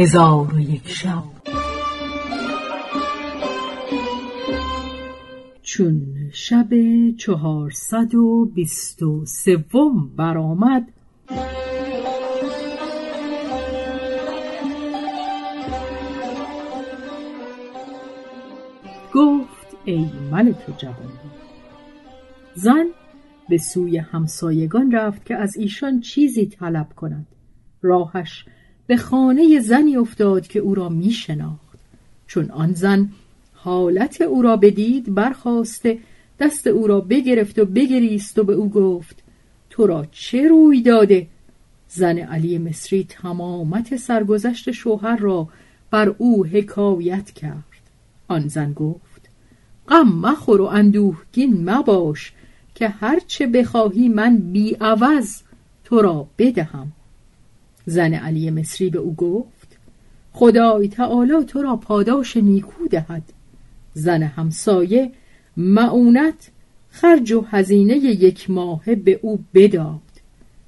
هزار و یک شب. چون شب چهارصد و بیست و سوم برآمد گفت ای ملک جوان زن به سوی همسایگان رفت که از ایشان چیزی طلب کند. راهش به خانه زنی افتاد که او را می شناخت چون آن زن حالت او را بدید برخواسته دست او را بگرفت و بگریست و به او گفت تو را چه روی داده؟ زن علی مصری تمامت سرگذشت شوهر را بر او حکایت کرد. آن زن گفت غم مخور و اندوهگین مباش که هرچه بخواهی من بی عوض تو را بدهم. زن علی مصری به او گفت خدای تعالی تو را پاداش نیکو دهد. زن همسایه معونت خرج و هزینه یک ماه به او بداد.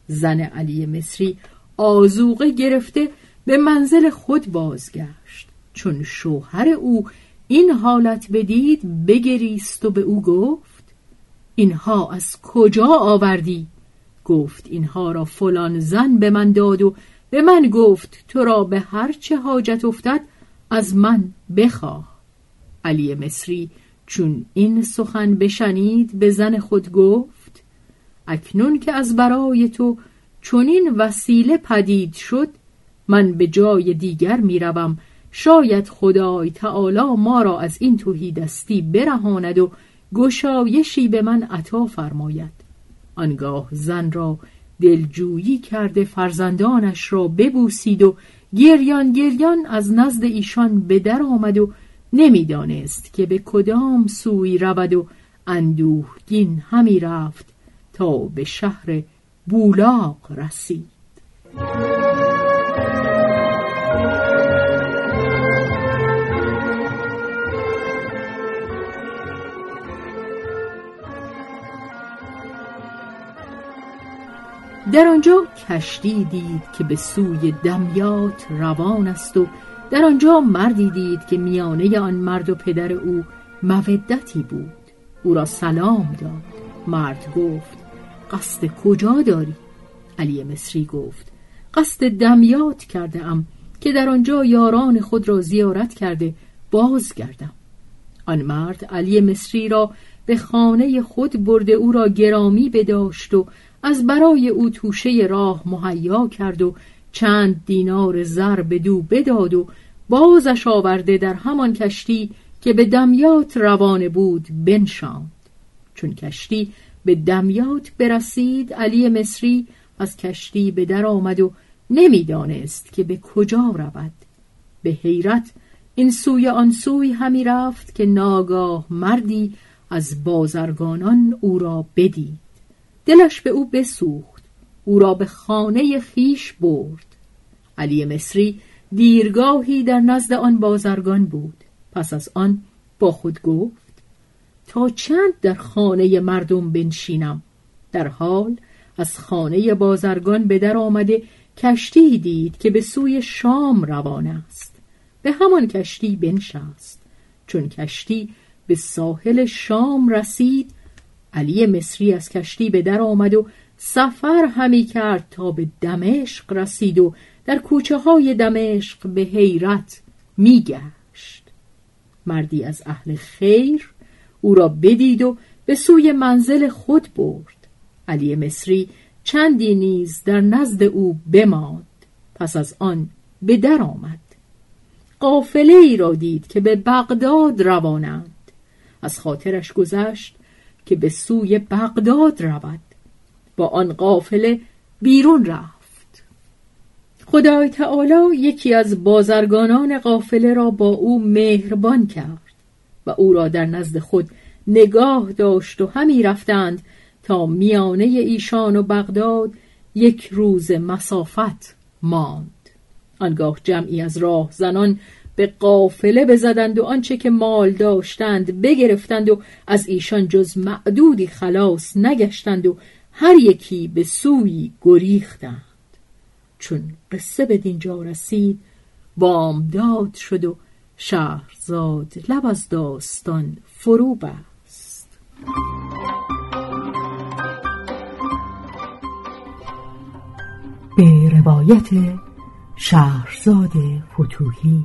زن علی مصری آزوقه گرفته به منزل خود بازگشت. چون شوهر او این حالت بدید بگریست و به او گفت اینها از کجا آوردی؟ گفت اینها را فلان زن به من داد و به من گفت تو را به هر چه حاجت افتد از من بخواه. علی مصری چون این سخن بشنید به زن خود گفت اکنون که از برای تو چنین وسیله پدید شد من به جای دیگر می‌روم. شاید خدای تعالی ما را از این توهی دستی برهاند و گشایشی به من عطا فرماید. آنگاه زن را دلجویی کرده فرزندانش را ببوسید و گریان گریان از نزد ایشان به در آمد و نمی‌دانست که به کدام سوی رود و اندوهگین همی رفت تا به شهر بولاق رسید. در آنجا کشتی دید که به سوی دمیات روان است و در آنجا مردی دید که میانه آن مرد و پدر او مودتی بود. او را سلام داد. مرد گفت قصد کجا داری؟ علی مصری گفت قصد دمیات کرده ام که در آنجا یاران خود را زیارت کرده بازگردم. آن مرد علی مصری را به خانه خود برده او را گرامی بداشت و از برای او توشه راه مهیا کرد و چند دینار زر به دو بداد و بازش آورده در همان کشتی که به دمیات روانه بود بنشاند. چون کشتی به دمیات برسید علی مصری از کشتی به در آمد و نمی‌دانست که به کجا رود. به حیرت این سوی آن سوی همی رفت که ناگاه مردی از بازرگانان او را بدید. دلش به او بسوخت. او را به خانه خیش برد. علی مصری دیرگاهی در نزد آن بازرگان بود. پس از آن با خود گفت تا چند در خانه مردم بنشینم؟ در حال از خانه بازرگان به در آمده کشتی دید که به سوی شام روان است. به همان کشتی بنشست. چون کشتی به ساحل شام رسید. علی مصری از کشتی به در آمد و سفر همی کرد تا به دمشق رسید و در کوچه های دمشق به حیرت میگشت مردی از اهل خیر او را بدید و به سوی منزل خود برد. علی مصری چندی نیز در نزد او بماند. پس از آن به در آمد. قافله ای را دید که به بغداد روانند. از خاطرش گذشت که به سوی بغداد رود. با آن قافله بیرون رفت. خدای تعالی یکی از بازرگانان قافله را با او مهربان کرد و او را در نزد خود نگاه داشت و همی رفتند تا میانه ایشان و بغداد یک روز مسافت ماند. آنگاه جمعی از راه زنان به قافله بزدند و آنچه که مال داشتند بگرفتند و از ایشان جز معدودی خلاص نگشتند و هر یکی به سوی گریختند. چون قصه به دینجا رسید بامداد شد و شهرزاد لب از داستان فرو بست. به روایت شهرزاد فتوهی